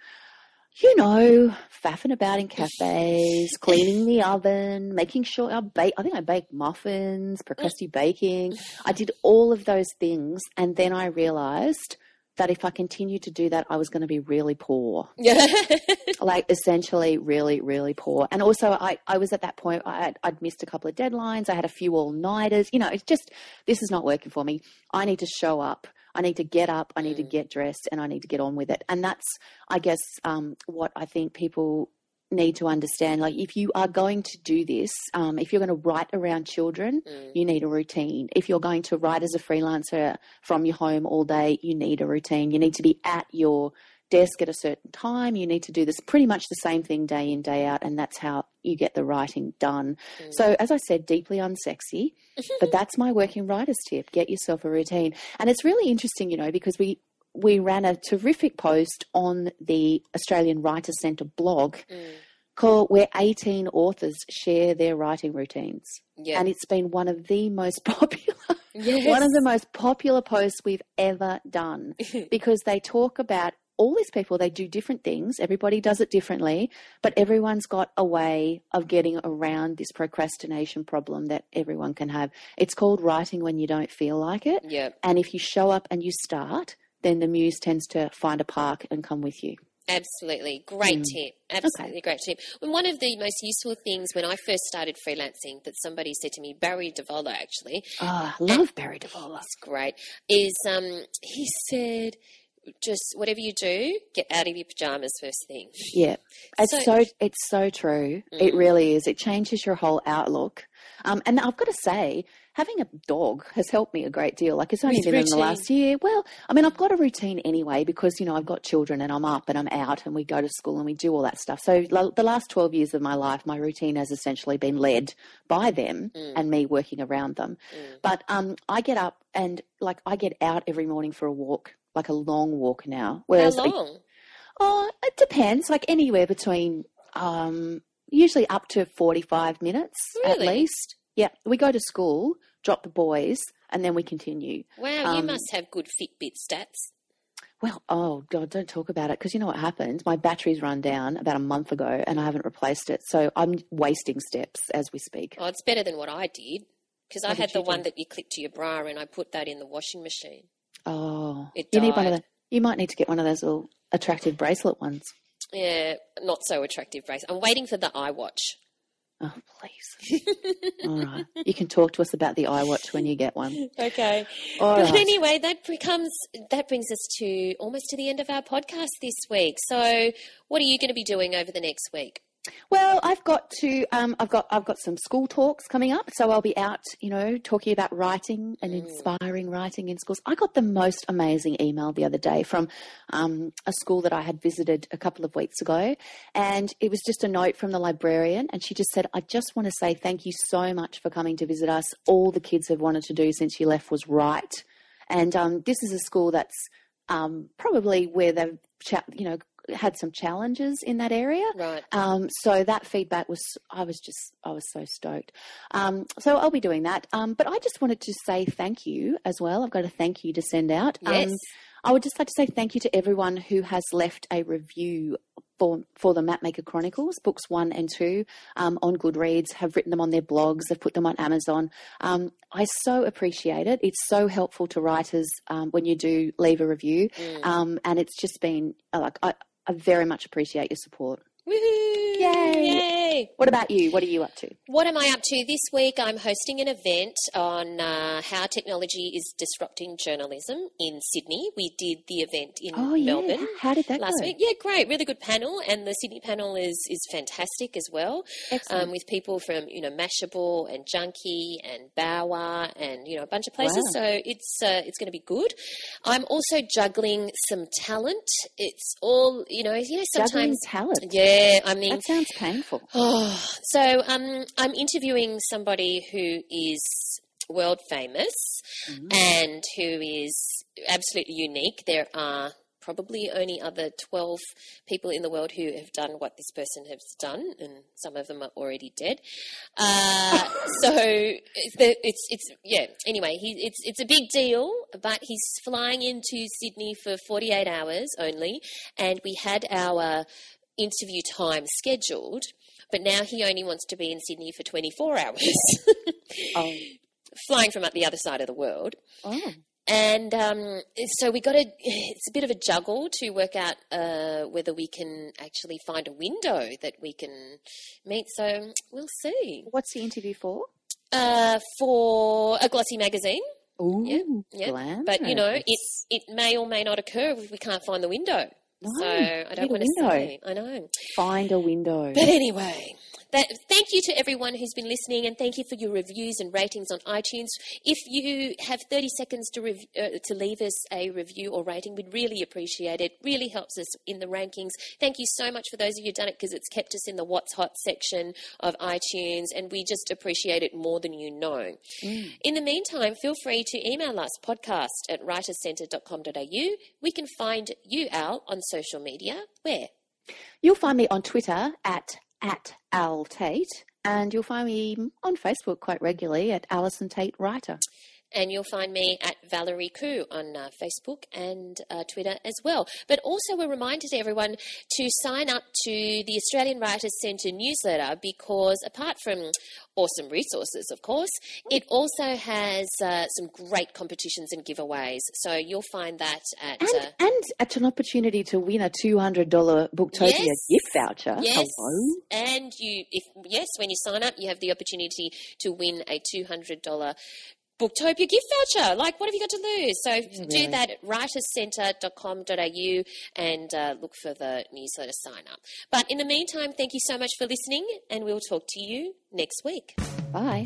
You know, faffing about in cafes, cleaning the oven, making sure I bake. I think I baked muffins, mm. percusty baking. I did all of those things, and then I realized that if I continued to do that, I was going to be really poor. Yeah. like essentially really, really poor. And also I, I was at that point, I had, I'd missed a couple of deadlines. I had a few all nighters. You know, it's just, this is not working for me. I need to show up. I need to get up. I need to get dressed and I need to get on with it. And that's, I guess, um, what I think people need to understand. Like, if you are going to do this, um, if you're going to write around children, you need a routine. If you're going to write as a freelancer from your home all day, you need a routine. You need to be at your desk at a certain time. You need to do this pretty much the same thing day in, day out, and that's how you get the writing done. So, as I said, deeply unsexy, but that's my working writer's tip. Get yourself a routine. And it's really interesting, you know, because we we ran a terrific post on the Australian Writers Centre blog mm. called where 18 authors share their writing routines. Yeah. And it's been one of the most popular Yes. one of the most popular posts we've ever done because they talk about all these people they do different things everybody does it differently but everyone's got a way of getting around this procrastination problem that everyone can have it's called writing when you don't feel like it Yeah. and if you show up and you start then the muse tends to find a park and come with you Absolutely. Great Mm. tip. Absolutely great tip. And one of the most useful things when I first started freelancing that somebody said to me, Barry Divola actually, oh, I love Barry Divola that's great, is um, he said, just whatever you do, get out of your pajamas first thing. Yeah, it's So- so, it's so true. It really is. It changes your whole outlook. Um, and I've got to say, having a dog has helped me a great deal. Like it's only With been in the last year. Well, I mean, I've got a routine anyway because you know I've got children and I'm up and I'm out and we go to school and we do all that stuff. So the last twelve years of my life, my routine has essentially been led by them and me working around them. But um, I get up and like I get out every morning for a walk, like a long walk now. Whereas How long? Oh, it depends. Like anywhere between, um, usually up to 45 minutes at least. Yeah, we go to school, drop the boys, and then we continue. Wow, you um, must have good Fitbit stats. Well, oh God, don't talk about it because you know what happened? My battery's run down about a month ago and I haven't replaced it. So I'm wasting steps as we speak. Oh, it's better than what I did because I had the one do? that you clip to your bra and I put that in the washing machine. Oh, It you need one of the, you might need to get one of those little attractive bracelet ones. Yeah, not so attractive brace. I'm waiting for the iWatch. Oh, please. All right. You can talk to us about the iWatch when you get one. Okay. All but right. anyway, that becomes that brings us to almost to the end of our podcast this week. So, what are you going to be doing over the next week? Well, I've got to. Um, I've got. I've got some school talks coming up, so I'll be out. You know, talking about writing and inspiring writing in schools. I got the most amazing email the other day from um, a school that I had visited a couple of weeks ago, and it was just a note from the librarian, and she just said, "I just want to say thank you so much for coming to visit us. All the kids have wanted to do since you left was write, and um, this is a school that's." Um, probably where they've, you know, had some challenges in that area. Right. Um, so that feedback was, I was just, I was so stoked. Um, so I'll be doing that. Um, but I just wanted to say thank you as well. I've got a thank you to send out. Yes. Um, I would just like to say thank you to everyone who has left a review for, for the Mapmaker Chronicles, books one and two, um, on Goodreads, have written them on their blogs, have put them on Amazon. Um, I so appreciate it. It's so helpful to writers um, when you do leave a review. Um, and it's just been like, I, I very much appreciate your support. Woohoo! Yay. Yay! What about you? What are you up to? What am I up to this week? I'm hosting an event on uh, how technology is disrupting journalism in Sydney. We did the event in Oh, yeah. Melbourne. How did that last go? week. Yeah, great, really good panel, and the Sydney panel is is fantastic as well. Excellent. Um, with people from you know Mashable and Junkee and Bauer and you know a bunch of places. Wow. So it's uh, it's going to be good. I'm also juggling some talent. It's all you know. You know Juggling sometimes. talent. Yeah, I mean, That sounds painful. Oh, so um, I'm interviewing somebody who is world famous and who is absolutely unique. There are probably only other 12 people in the world who have done what this person has done, and some of them are already dead. Uh, so it's, the, it's it's yeah. Anyway, he, it's it's a big deal, but he's flying into Sydney for 48 hours only, and we had our interview time scheduled, but now he only wants to be in Sydney for 24 hours, Oh. flying from up the other side of the world. Oh. And um, so we got a, it's a bit of a juggle to work out uh, whether we can actually find a window that we can meet. So we'll see. What's the interview for? Uh, for a glossy magazine. Ooh, Yeah, yeah. But you know, it it may or may not occur if we can't find the window. No, so I don't a want to window. say. I know. find a window. But anyway, that, thank you to everyone who's been listening, and thank you for your reviews and ratings on iTunes. If you have 30 seconds to rev- uh, to leave us a review or rating, we'd really appreciate it. Really helps us in the rankings. Thank you so much for those of you who've done it because it's kept us in the What's Hot section of iTunes, and we just appreciate it more than you know. In the meantime, feel free to email us podcast at writerscentre.com.au. We can find you, Al, on social media. Where? You'll find me on Twitter at at Al Tait, and you'll find me on Facebook quite regularly at Allison Tait Writer. And you'll find me at Valerie Khoo on uh, Facebook and uh, Twitter as well. But also, a reminder to everyone to sign up to the Australian Writers Centre newsletter because, apart from awesome resources, of course, it also has uh, some great competitions and giveaways. So you'll find that at. And, uh, and at an opportunity to win a $200 Booktopia Yes. gift voucher. Yes, Hello. and you, if yes, when you sign up, you have the opportunity to win a two hundred dollar Booktopia gift voucher. Like, what have you got to lose? So do really. that at writerscentre.com.au and uh, look for the newsletter sign up. But in the meantime, thank you so much for listening, and we'll talk to you next week. Bye.